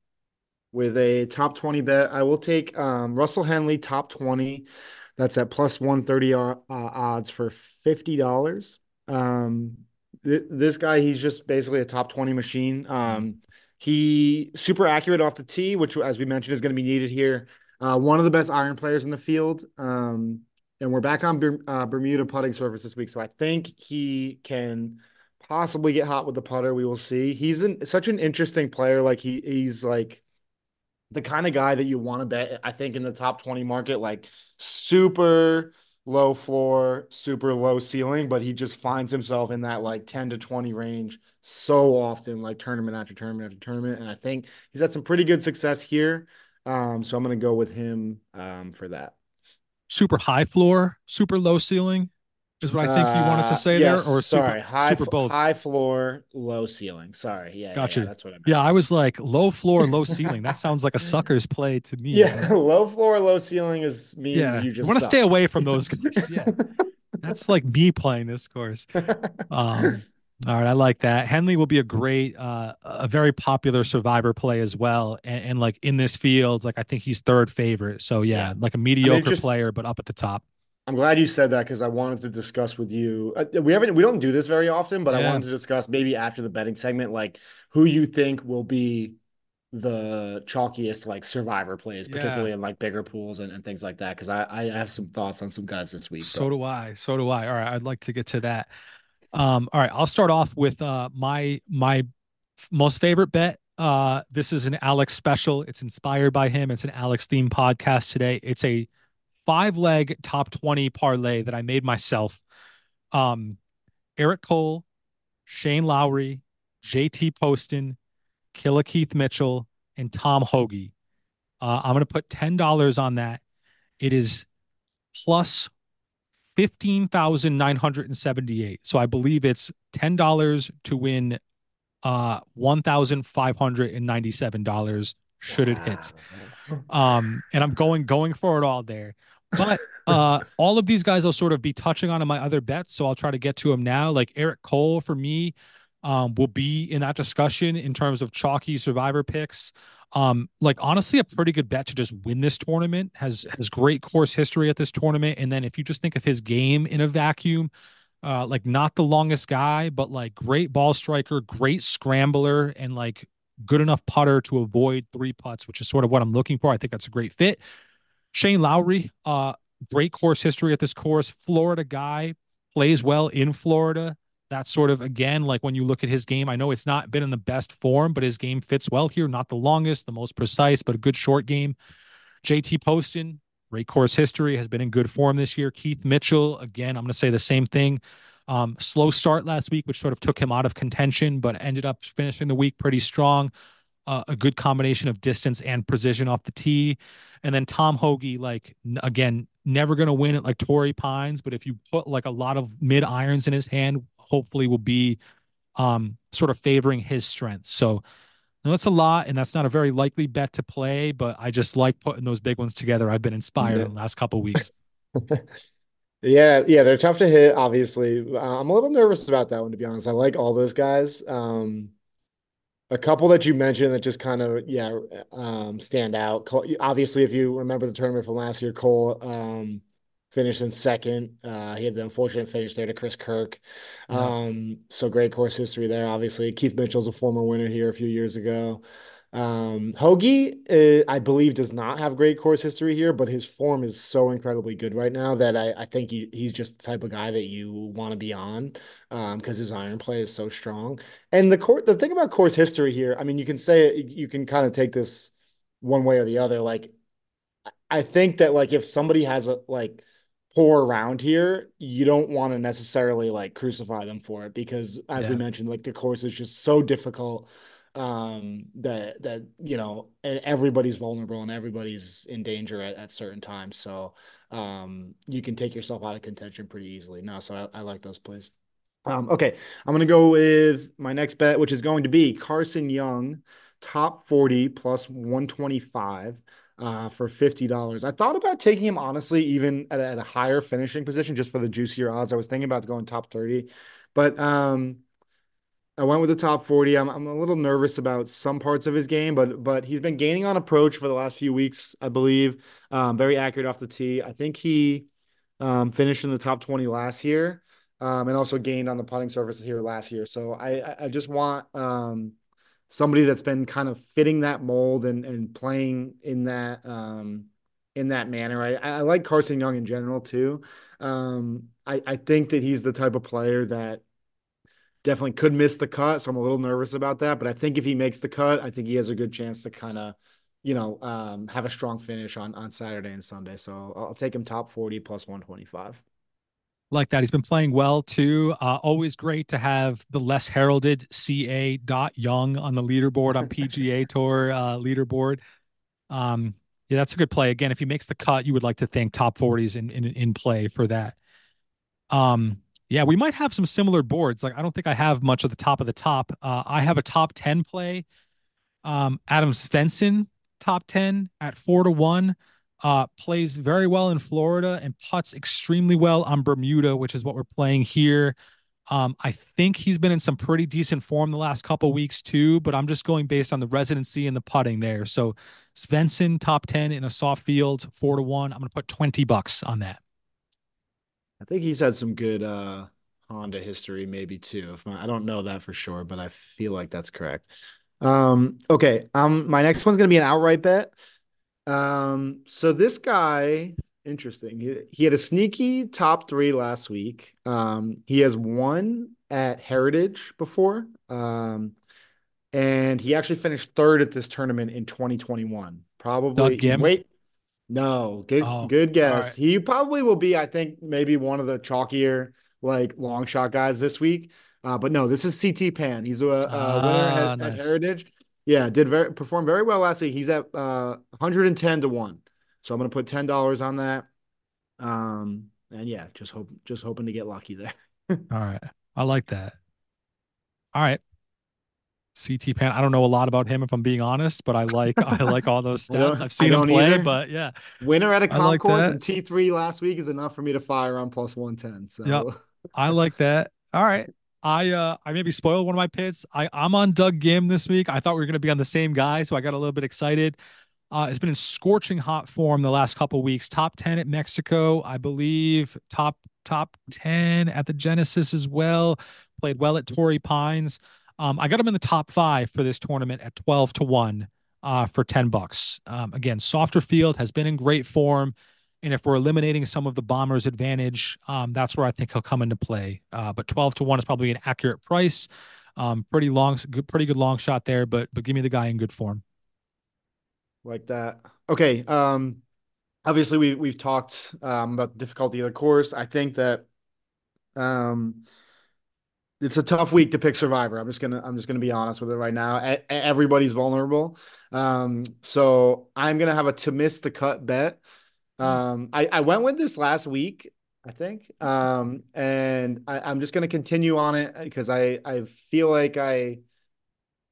with a top 20 bet. I will take um Russell Henley top 20. That's at plus 130 uh, odds for $50. Um, th this guy, he's just basically a top 20 machine. Um, he super accurate off the tee, which, as we mentioned, is going to be needed here. Uh, one of the best iron players in the field. Um, and we're back on uh, Bermuda putting surface this week, so I think he can possibly get hot with the putter. We will see. He's an, such an interesting player. Like he he's like the kind of guy that you want to bet. I think in the top twenty market, like super low floor, super low ceiling, but he just finds himself in that like ten to twenty range so often, like tournament after tournament after tournament. And I think he's had some pretty good success here. Um, so I'm going to go with him um, for that. Super high floor, super low ceiling is what I think you wanted to Uh, say yes, there, or sorry, super, high super both. high floor, low ceiling. Sorry, yeah, Gotcha. yeah, that's what I meant. Yeah, I was like low floor, low ceiling. That sounds like a sucker's play to me. Yeah, low floor, low ceiling is means yeah. you just want to stay away from those guys. Yeah, that's like me playing this course. Um, all right, I like that. Henley will be a great, uh, a very popular survivor play as well, and, and like in this field, like I think he's third favorite. So yeah, Yeah. like a mediocre just- player, but up at the top. I'm glad you said that because I wanted to discuss with you. Uh, we haven't, we don't do this very often, but yeah. I wanted to discuss maybe after the betting segment, like who you think will be the chalkiest like survivor plays, particularly yeah. in like bigger pools and, and things like that. Cause I, I have some thoughts on some guys this week. So but. do I. So do I. All right. I'd like to get to that. Um, all right. I'll start off with uh my my most favorite bet. Uh this is an Alex special. It's inspired by him. It's an Alex theme podcast today. It's a five leg top 20 parlay that I made myself. Um Eric Cole, Shane Lowry, JT Poston, Killer Keith Mitchell, and Tom Hoge. Uh, I'm going to put $10 on that. It is plus 15,978. So I believe it's $10 to win uh $1,597 should wow. it hit. Um and I'm going going for it all there. But uh all of these guys I'll sort of be touching on in my other bets, so I'll try to get to them now. Like Eric Cole for me, um, will be in that discussion in terms of chalky survivor picks. Um, like honestly, a pretty good bet to just win this tournament. Has has great course history at this tournament, and then if you just think of his game in a vacuum, uh, like not the longest guy, but like great ball striker, great scrambler, and like good enough putter to avoid three putts, which is sort of what I'm looking for. I think that's a great fit. Shane Lowry, uh, great course history at this course. Florida guy plays well in Florida. That's sort of again like when you look at his game i know it's not been in the best form but his game fits well here. Not the longest the most precise but a good short game. Jt poston great course history has been in good form this year. Keith mitchell again i'm going to say the same thing. Um, slow start last week which sort of took him out of contention but ended up finishing the week pretty strong uh, a good combination of distance and precision off the tee and then tom hoge like again never going to win it like Torrey Pines, but if you put like a lot of mid irons in his hand hopefully will be um, sort of favoring his strengths. So that's a lot, and that's not a very likely bet to play, but I just like putting those big ones together. I've been inspired yeah. in the last couple weeks. yeah, yeah, they're tough to hit. Obviously, uh, I'm a little nervous about that one to be honest. I like all those guys. Um, a couple that you mentioned that just kind of yeah um, stand out. Cole, obviously, if you remember the tournament from last year, Cole um, finished in second. Uh, he had the unfortunate finish there to Chris Kirk. Um, so great course history there. Obviously, Keith Mitchell's a former winner here a few years ago. Um, Hoge, uh, I believe, does not have great course history here, but his form is so incredibly good right now that I, I think he, he's just the type of guy that you want to be on because um, his iron play is so strong. And the court, the thing about course history here, I mean, you can say you can kind of take this one way or the other. Like, I think that like if somebody has a like poor round here, you don't want to necessarily like crucify them for it because as yeah. we mentioned, like the course is just so difficult um that that you know everybody's vulnerable and everybody's in danger at, at certain times so um you can take yourself out of contention pretty easily no so I, I like those plays um okay i'm gonna go with my next bet which is going to be carson young top 40 plus 125 uh, for fifty dollars. I thought about taking him honestly, even at a, at a, higher finishing position, just for the juicier odds. I was thinking about going top thirty, but um, I went with the top forty. I'm I'm a little nervous about some parts of his game, but but he's been gaining on approach for the last few weeks, I believe. Um, very accurate off the tee. I think he um, finished in the top twenty last year, um, and also gained on the putting surface here last year. So I I just want um somebody that's been kind of fitting that mold and and playing in that um in that manner. I, I like Carson Young in general too. Um, I, I think that he's the type of player that definitely could miss the cut. So I'm a little nervous about that. But I think if he makes the cut, I think he has a good chance to kind of, you know, um, have a strong finish on on Saturday and Sunday. So I'll take him top 40 plus 125 like that. He's been playing well too. Uh, always great to have the less heralded CA dot Young on the leaderboard on PGA Tour uh, leaderboard. Um, yeah, that's a good play. Again, if he makes the cut, you would like to think top 40s in in, in play for that. Um, yeah, we might have some similar boards. Like I don't think I have much of the top of the top. Uh, I have a top 10 play. Um, Adam Svensson top 10 at four to one uh, plays very well in Florida and puts extremely well on Bermuda, which is what we're playing here. Um, I think he's been in some pretty decent form the last couple weeks too, but I'm just going based on the residency and the putting there. So Svensson top 10 in a soft field, four to one. I'm going to put 20 bucks on that. I think he's had some good uh Honda history, maybe too. If my, I don't know that for sure, but I feel like that's correct. Um, okay. Um, my next one's gonna be an outright bet. Um, so this guy, interesting. He, he had a sneaky top three last week. Um, he has won at Heritage before. Um, and he actually finished third at this tournament in 2021. Probably wait. No, good oh, good guess. Right. He probably will be, I think, maybe one of the chalkier like long shot guys this week. Uh, but no, this is CT Pan. He's a, a ah, winner at, nice. at, Heritage. Yeah, did very perform very well last week. He's at uh, 110 to one. So I'm gonna put ten dollars on that. Um, and yeah, just hope just hoping to get lucky there. All right. I like that. All right. CT Pan. I don't know a lot about him if I'm being honest, but I like I like all those stats. I've seen him play, either. but yeah. Winner at a concourse like and T3 last week is enough for me to fire on plus 110. So yep. I like that. All right. I uh I maybe spoiled one of my pits. I I'm on Doug Ghim this week. I thought we were gonna be on the same guy, so I got a little bit excited. Uh, it's been in scorching hot form the last couple weeks. Top ten at Mexico, I believe. Top top ten at the Genesis as well. Played well at Torrey Pines. Um, I got him in the top five for this tournament at 12 to 1 uh, for 10 bucks. Um, again, softer field has been in great form. And if we're eliminating some of the bomber's advantage, um, that's where I think he'll come into play. Uh, but 12 to 1 is probably an accurate price. Um, pretty long, good, pretty good long shot there, but but give me the guy in good form. Like that. Okay. Um, obviously we we've talked um, about the difficulty of the course. I think that um it's a tough week to pick survivor. I'm just gonna I'm just gonna be honest with it right now. A- everybody's vulnerable, um, so I'm gonna have a to miss the cut bet. Um, I I went with this last week, I think, um, and I, am just gonna continue on it because I I feel like I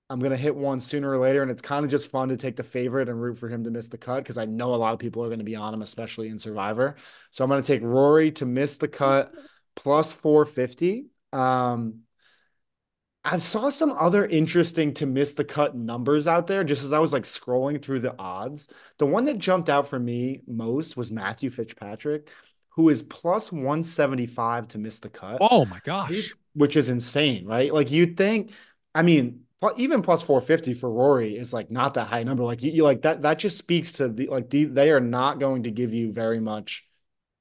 I'm gonna hit one sooner or later, and it's kind of just fun to take the favorite and root for him to miss the cut because I know a lot of people are gonna be on him, especially in Survivor. So I'm gonna take Rory to miss the cut plus 450. Um, I saw some other interesting to miss the cut numbers out there just as I was like scrolling through the odds. The one that jumped out for me most was Matthew Fitzpatrick, who is plus 175 to miss the cut. Oh my gosh. Which is insane, right? Like you'd think, I mean, even plus 450 for Rory is like not that high number. Like you, you like that, that just speaks to the like the, they are not going to give you very much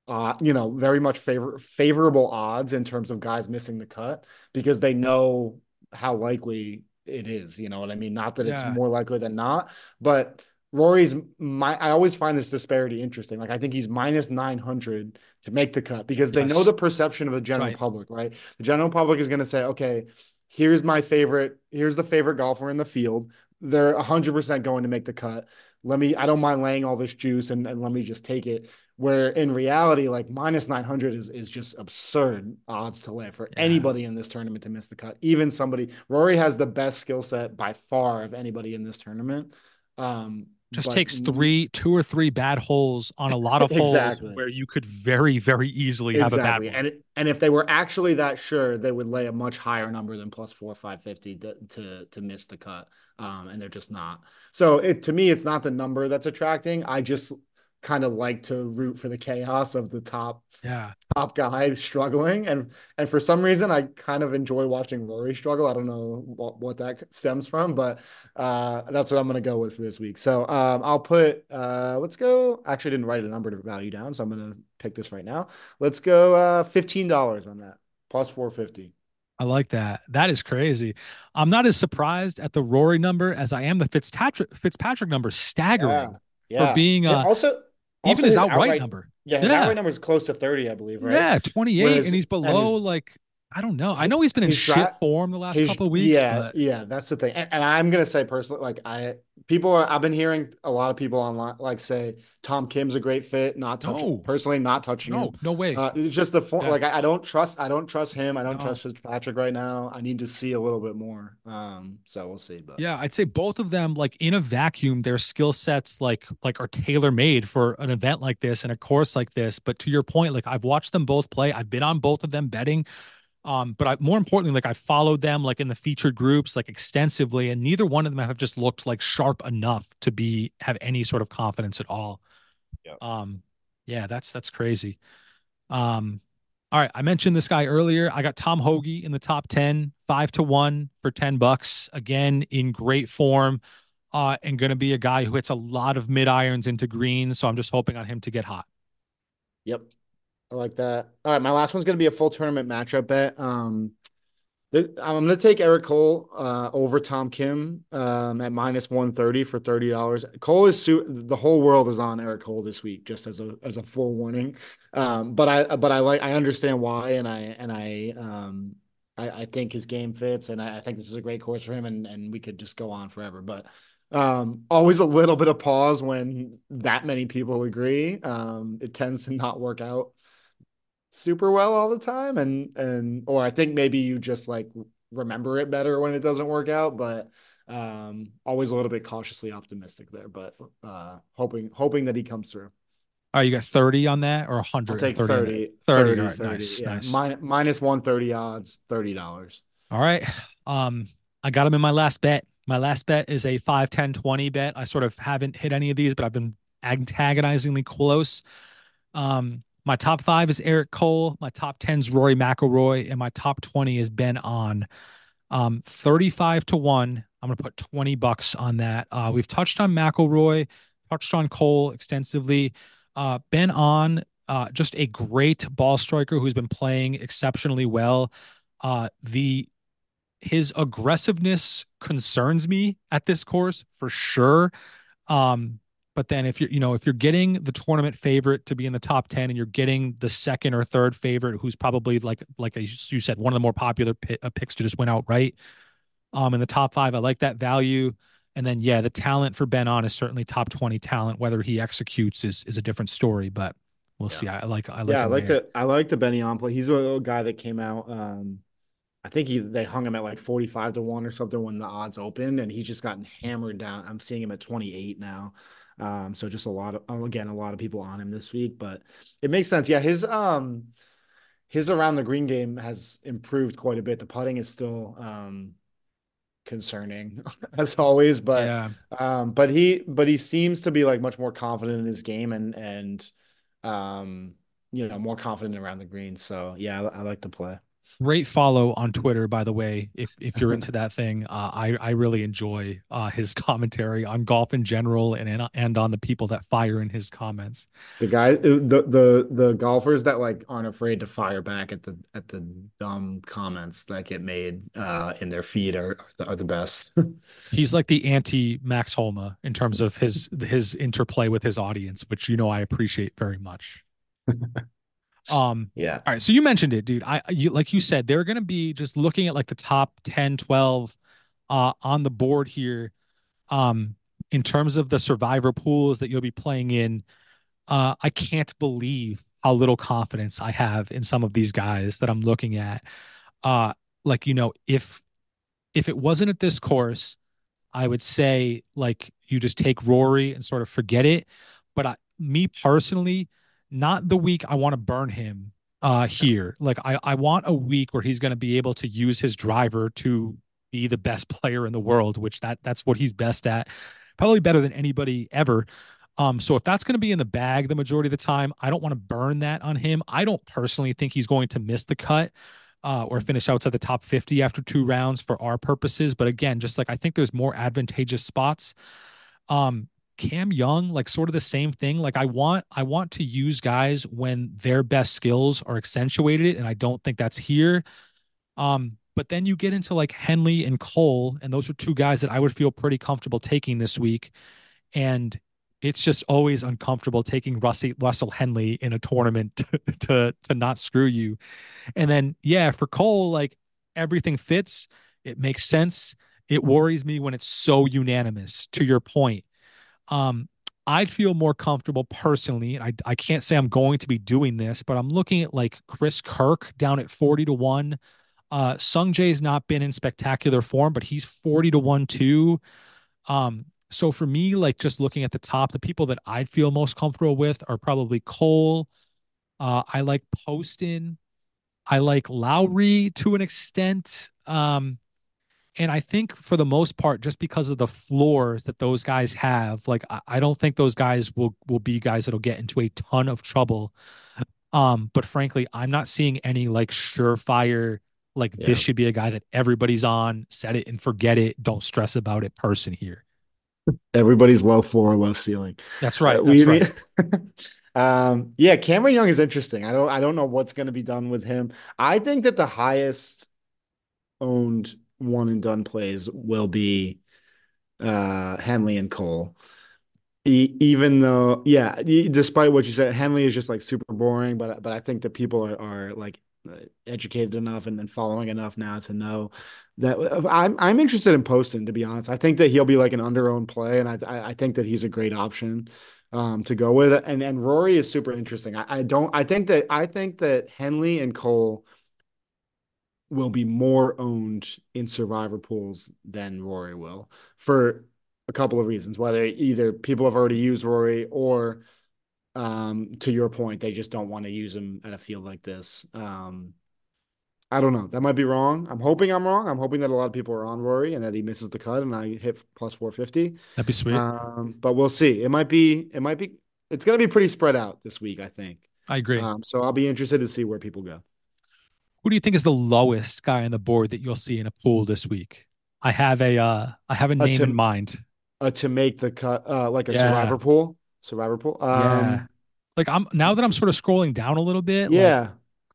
uh, you know, very much favor favorable odds in terms of guys missing the cut because they know how likely it is. You know what I mean? Not that yeah. it's more likely than not, but Rory's my I always find this disparity interesting. Like I think he's minus 900 to make the cut because they yes. know the perception of the general right. public, right? The general public is going to say, "Okay, here's my favorite, here's the favorite golfer in the field. They're 100% going to make the cut. Let me I don't mind laying all this juice and, and let me just take it." where in reality like minus 900 is is just absurd odds to lay for yeah. anybody in this tournament to miss the cut even somebody rory has the best skill set by far of anybody in this tournament um just takes three two or three bad holes on a lot of holes where you could very very easily have exactly. a bad one. and and if they were actually that sure they would lay a much higher number than plus four five fifty to, to to miss the cut um and they're just not so it to me it's not the number that's attracting i just kind of like to root for the chaos of the top yeah top guy struggling and and for some reason I kind of enjoy watching Rory struggle I don't know what, what that stems from but uh that's what I'm gonna go with for this week so um I'll put uh let's go actually didn't write a number to value down so I'm gonna pick this right now let's go uh $15 on that plus 450 I like that. That is crazy. I'm not as surprised at the Rory number as I am the Fitzpatrick Fitzpatrick number staggering. Yeah. Yeah. For being uh, also even his, his outright, outright, number. Yeah, his yeah. outright number is close to 30, I believe, right? Yeah, 28. Whereas, and he's below and like I don't know. I know he's been in shit form the last couple of weeks. Yeah, but... yeah, that's the thing. And, and, I'm gonna say personally, like I people are I've been hearing a lot of people online like say Tom Kim's a great fit, not touching no. personally, not touching no, him. No, way. Uh, it's just the form. Yeah. Like I, I, don't trust. I don't trust him. I don't no. trust Fitzpatrick right now. I need to see a little bit more. Um, so we'll see. But yeah, I'd say both of them, like in a vacuum, their skill sets like like are tailor made for an event like this and a course like this. But to your point, like I've watched them both play. I've been on both of them betting. Um, but I, more importantly, like I followed them like in the featured groups like extensively, and neither one of them have just looked like sharp enough to be have any sort of confidence at all. Yeah. Um, yeah, that's that's crazy. Um, All right, I mentioned this guy earlier. I got Tom Hoge in the top 10, 5 to 1 for 10 bucks. Again, in great form. Uh, and going to be a guy who hits a lot of mid irons into greens. So I'm just hoping on him to get hot. Yep. I like that. All right, my last one's going to be a full tournament matchup bet. Um, I'm going to take Eric Cole uh, over Tom Kim um, at minus 130 for $30. Cole is su- the whole world is on Eric Cole this week, just as a as a forewarning. Um, but I but I like I understand why, and I and I um I, I think his game fits, and I, I think this is a great course for him, and and we could just go on forever. But um, always a little bit of pause when that many people agree. Um, it tends to not work out super well all the time and and or I think maybe you just like remember it better when it doesn't work out but um always a little bit cautiously optimistic there but uh hoping hoping that he comes through all right, you got 30 on that or 100? I'll take 30. 30, 30, 30, right, 30 nice, yeah. nice. Min- minus 130 odds, $30. All right. Um, I got him in my last bet. My last bet is a 5, 10, 20 bet. I sort of haven't hit any of these, but I've been antagonizingly close. Um, my top five is Eric Cole. My top 10 is Rory McIlroy. And my top 20 is Ben An. Um, 35 to 1. I'm going to put 20 bucks on that. Uh, we've touched on McIlroy, touched on Cole extensively. Uh, ben An, uh, just a great ball striker who's been playing exceptionally well. Uh, the his aggressiveness concerns me at this course for sure. Um, but then if you're, you know, if you're getting the tournament favorite to be in the top 10 and you're getting the second or third favorite, who's probably like, like you said, one of the more popular uh, picks to just win outright um, in the top five, I like that value. And then, yeah, the talent for Ben An is certainly top 20 talent. Whether he executes is, is a different story, but we'll yeah. see. I, I, like, I like, yeah, I like the, I like the Ben An play. He's a little guy that came out, um, I think he they hung him at like 45 to 1 or something when the odds opened and he's just gotten hammered down. I'm seeing him at 28 now. Um, so just a lot of oh, again, a lot of people on him this week, but it makes sense. Yeah, his um his around the green game has improved quite a bit. The putting is still um concerning as always, but yeah. um but he but he seems to be like much more confident in his game and and um you know more confident around the green. So yeah, I, I like to play great follow on Twitter, by the way. If if you're into that thing, uh, I I really enjoy uh, his commentary on golf in general and and on the people that fire in his comments. The guy, uh, the the the golfers that like aren't afraid to fire back at the at the dumb comments that get made uh, in their feed are are the best. He's like the anti Max Homa in terms of his his interplay with his audience, which you know I appreciate very much. Um, yeah. All right. So you mentioned it, dude. I, you, like you said, they're going to be just looking at like the top 10, 12 uh, on the board here. Um, in terms of the survivor pools that you'll be playing in, uh, I can't believe how little confidence I have in some of these guys that I'm looking at. Uh, like, you know, if, if it wasn't at this course, I would say like you just take Rory and sort of forget it. But I, me personally, not the week I want to burn him uh here. Like I I want a week where he's going to be able to use his driver to be the best player in the world, which that that's what he's best at. Probably better than anybody ever. Um, so if that's going to be in the bag the majority of the time, I don't want to burn that on him. I don't personally think he's going to miss the cut uh, or finish outside the top 50 after two rounds for our purposes. But again, just like I think there's more advantageous spots. Um, Cam Young, like sort of the same thing. Like I want I want to use guys when their best skills are accentuated, and I don't think that's here. Um, but then you get into like Henley and Cole, and those are two guys that I would feel pretty comfortable taking this week. And it's just always uncomfortable taking Russell Henley in a tournament to, to to not screw you. And then yeah, for Cole, like everything fits. It makes sense. It worries me when it's so unanimous. To your point, um, I'd feel more comfortable personally. I, I can't say I'm going to be doing this, but I'm looking at like Chris Kirk down at 40 to 1. Uh, Sungjae's not been in spectacular form, but he's 40 to 1 too. Um, so for me, like just looking at the top, the people that I'd feel most comfortable with are probably Cole. Uh, I like Poston. I like Lowry to an extent. Um, and I think for the most part, just because of the floors that those guys have, like I don't think those guys will will be guys that'll get into a ton of trouble Um, but frankly, I'm not seeing any like surefire, like Yeah. this should be a guy that everybody's on, set it and forget it, don't stress about it person here. Everybody's low floor, low ceiling. That's right. Uh, we- That's right. um, yeah, Cameron Young is interesting. I don't I don't know what's going to be done with him. I think that the highest owned one and done plays will be uh Henley and Cole. Even though, yeah, despite what you said, Henley is just like super boring, but but I think that people are, are like uh, educated enough and then following enough now to know that uh, I'm I'm interested in Poston, to be honest. I think that he'll be like an under-owned play, and I I I think that he's a great option um to go with. And and Rory is super interesting. I, I don't I think that I think that Henley and Cole will be more owned in survivor pools than Rory will for a couple of reasons. Whether either people have already used Rory or um to your point, they just don't want to use him at a field like this. Um I don't know. That might be wrong. I'm hoping I'm wrong. I'm hoping that a lot of people are on Rory and that he misses the cut and I hit plus 450. That'd be sweet. Um, but we'll see. It might be, it might be, it's going to be pretty spread out this week, I think. I agree. Um, so I'll be interested to see where people go. Who do you think is the lowest guy on the board that you'll see in a pool this week? I have a uh I have a name to- in mind. Uh, to make the cut, uh, like a Yeah. survivor pool, survivor pool. Um, yeah. Like I'm now that I'm sort of scrolling down a little bit, like yeah.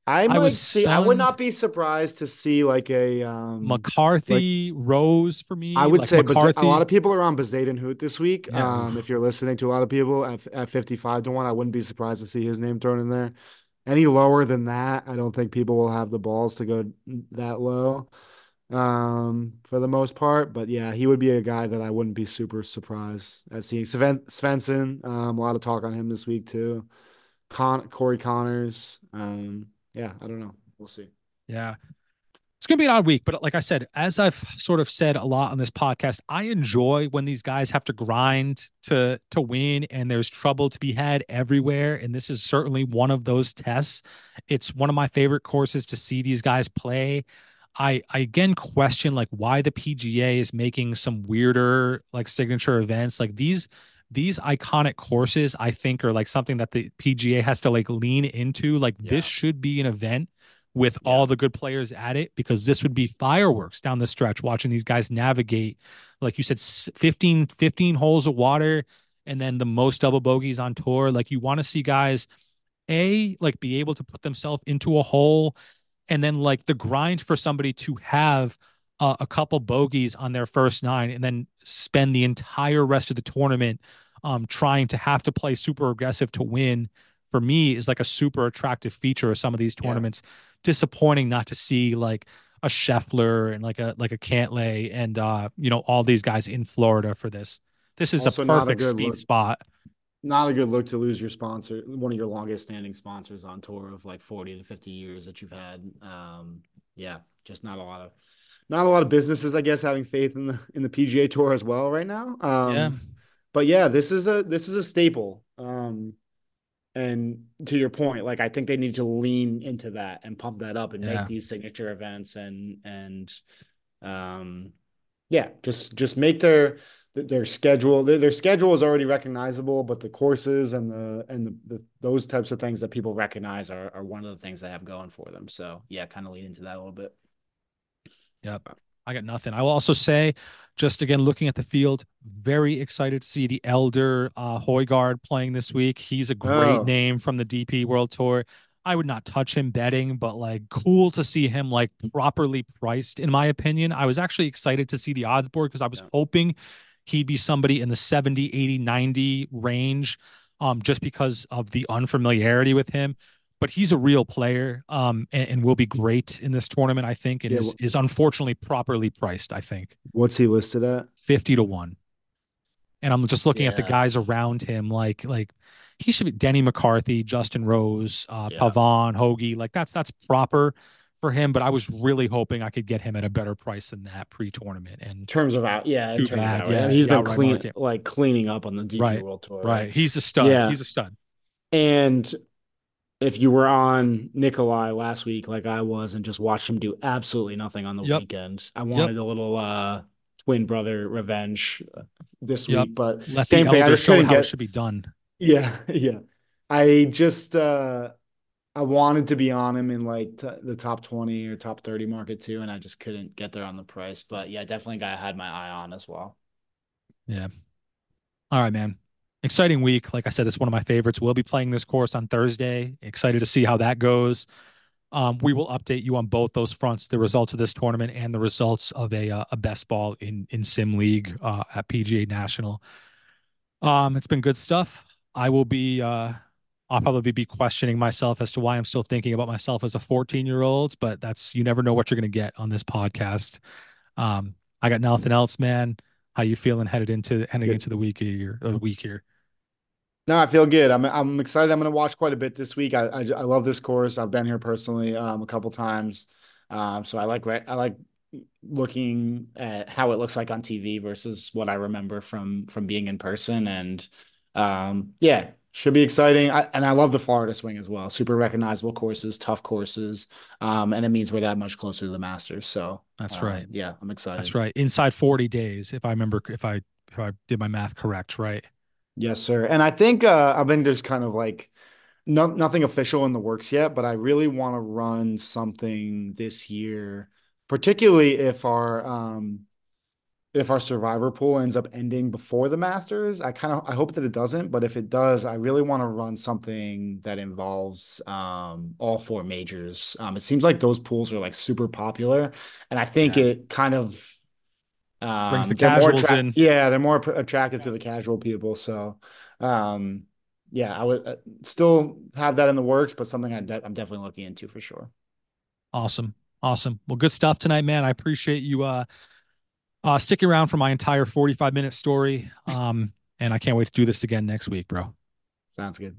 I might was see, I would not be surprised to see like a, um, McCarthy, Rose for me. I would like say McCarthy. a lot of people are on Bezuidenhout this week. Yeah. Um, if you're listening to a lot of people at, at 55 to 1, I wouldn't be surprised to see his name thrown in there. Any lower than that, I don't think people will have the balls to go that low um, for the most part. But yeah, he would be a guy that I wouldn't be super surprised at seeing. Sven- Svensson, um, a lot of talk on him this week too. Con- Corey Conners. Um, yeah, I don't know. We'll see. Yeah. It's going to be an odd week, but like I said, as I've sort of said a lot on this podcast, I enjoy when these guys have to grind to to win and there's trouble to be had everywhere and this is certainly one of those tests. It's one of my favorite courses to see these guys play. I I again question like why the PGA is making some weirder like signature events like these these iconic courses I think are like something that the PGA has to like lean into like Yeah. this should be an event with Yeah. all the good players at it because this would be fireworks down the stretch watching these guys navigate like you said s- 15 15 holes of water and then the most double bogeys on tour like you want to see guys a like be able to put themselves into a hole and then like the grind for somebody to have uh, a couple bogeys on their first nine and then spend the entire rest of the tournament um trying to have to play super aggressive to win for me is like a super attractive feature of some of these Yeah. Disappointing not to see like a Scheffler and like a like a Cantlay and uh you know all these guys in Florida for this. This is Also a not a perfect speed look. spot. Not a good look to lose your sponsor, one of your longest standing sponsors on tour of like 40 to 50 years that you've had. Um, yeah, just not a lot of not a lot of businesses, I guess, having faith in the in the PGA tour as well right now. Um Yeah. but yeah, this is a this is a staple. Um and to your point, like I think they need to lean into that and pump that up and Yeah. make these signature events and and um yeah, just just make their their schedule their, their schedule is already recognizable, but the courses and the and the, the those types of things that people recognize are are one of the things they have going for them. So yeah, kind of lean into that a little bit. Yep. I got nothing. I will also say, just again looking at the field, very excited to see the elder uh Højgaard playing this week. He's a great Oh. name from the DP World Tour. I would not touch him betting, but like cool to see him like properly priced, in my opinion. I was actually excited to see the odds board because I was Yeah. hoping he'd be somebody in the 70, 80, 90 range, um, just because of the unfamiliarity with him. But he's a real player, um, and, and will be great in this tournament, I think, and Yeah, is well- is unfortunately properly priced, I think. What's he listed at? 50 to 1. And I'm just looking at the guys around him, like like he should be Denny McCarthy, Justin Rose, uh Yeah. Pavon, Hoge. Like that's that's proper for him, but I was really hoping I could get him at a better price than that pre-tournament. In And terms of out, yeah, in Too terms bad, of out, yeah, he's the been clean, market. like cleaning up on the DP Right, World Tour, right, he's a stud. Yeah. He's a stud. And if you were on Nicolai last week, like I was, and just watched him do absolutely nothing on the Yep. weekend, I wanted a little uh twin brother revenge uh, this Yep. week. But Let same thing, I just couldn't how it get. should be done. Yeah, yeah. I just uh I wanted to be on him in like t- the top 20 or top 30 market too, and I just couldn't get there on the price. But yeah, definitely guy I had my eye on as well. Yeah. All right, man. Exciting week. Like I said, it's one of my favorites. We'll be playing this course on Thursday. Excited to see how that goes. Um, we will update you on both those fronts, the results of this tournament and the results of a uh, a best ball in in Sim League uh, at PGA National. Um, it's been good stuff. I will be uh, I'll probably be questioning myself as to why I'm still thinking about myself as a 14 year old, but that's you never know what you're gonna get on this podcast. Um, I got nothing else, man. How you feeling headed into heading Good. into the week here, the week here? No, I feel good. I'm I'm excited. I'm going to watch quite a bit this week. I, I I love this course. I've been here personally um, a couple times, um, so I like I like looking at how it looks like on TV versus what I remember from from being in person. And um, yeah, should be exciting. I, and I love the Florida swing as well. Super recognizable courses, tough courses, um, and it means we're that much closer to the Masters. So That's um, right. yeah, I'm excited. That's right. Inside 40 days, if I remember, if I if I did my math correct, right? Yes, sir. And I think uh, I've been just kind of like no, nothing official in the works yet, but I really want to run something this year, particularly if our um if our survivor pool ends up ending before the Masters. I kind of I hope that it doesn't, but if it does, I really want to run something that involves um all four majors. Um it seems like those pools are like super popular, and I think Yeah. it kind of Brings um, the they're more casuals attract in. yeah, they're more attractive to the casual people. So, um, yeah, I would uh, still have that in the works, but something I de I'm definitely looking into for sure. Awesome. Awesome. Well, good stuff tonight, man. I appreciate you uh uh sticking around for my entire 45 minute story. Um, and I can't wait to do this again next week, bro. Sounds good.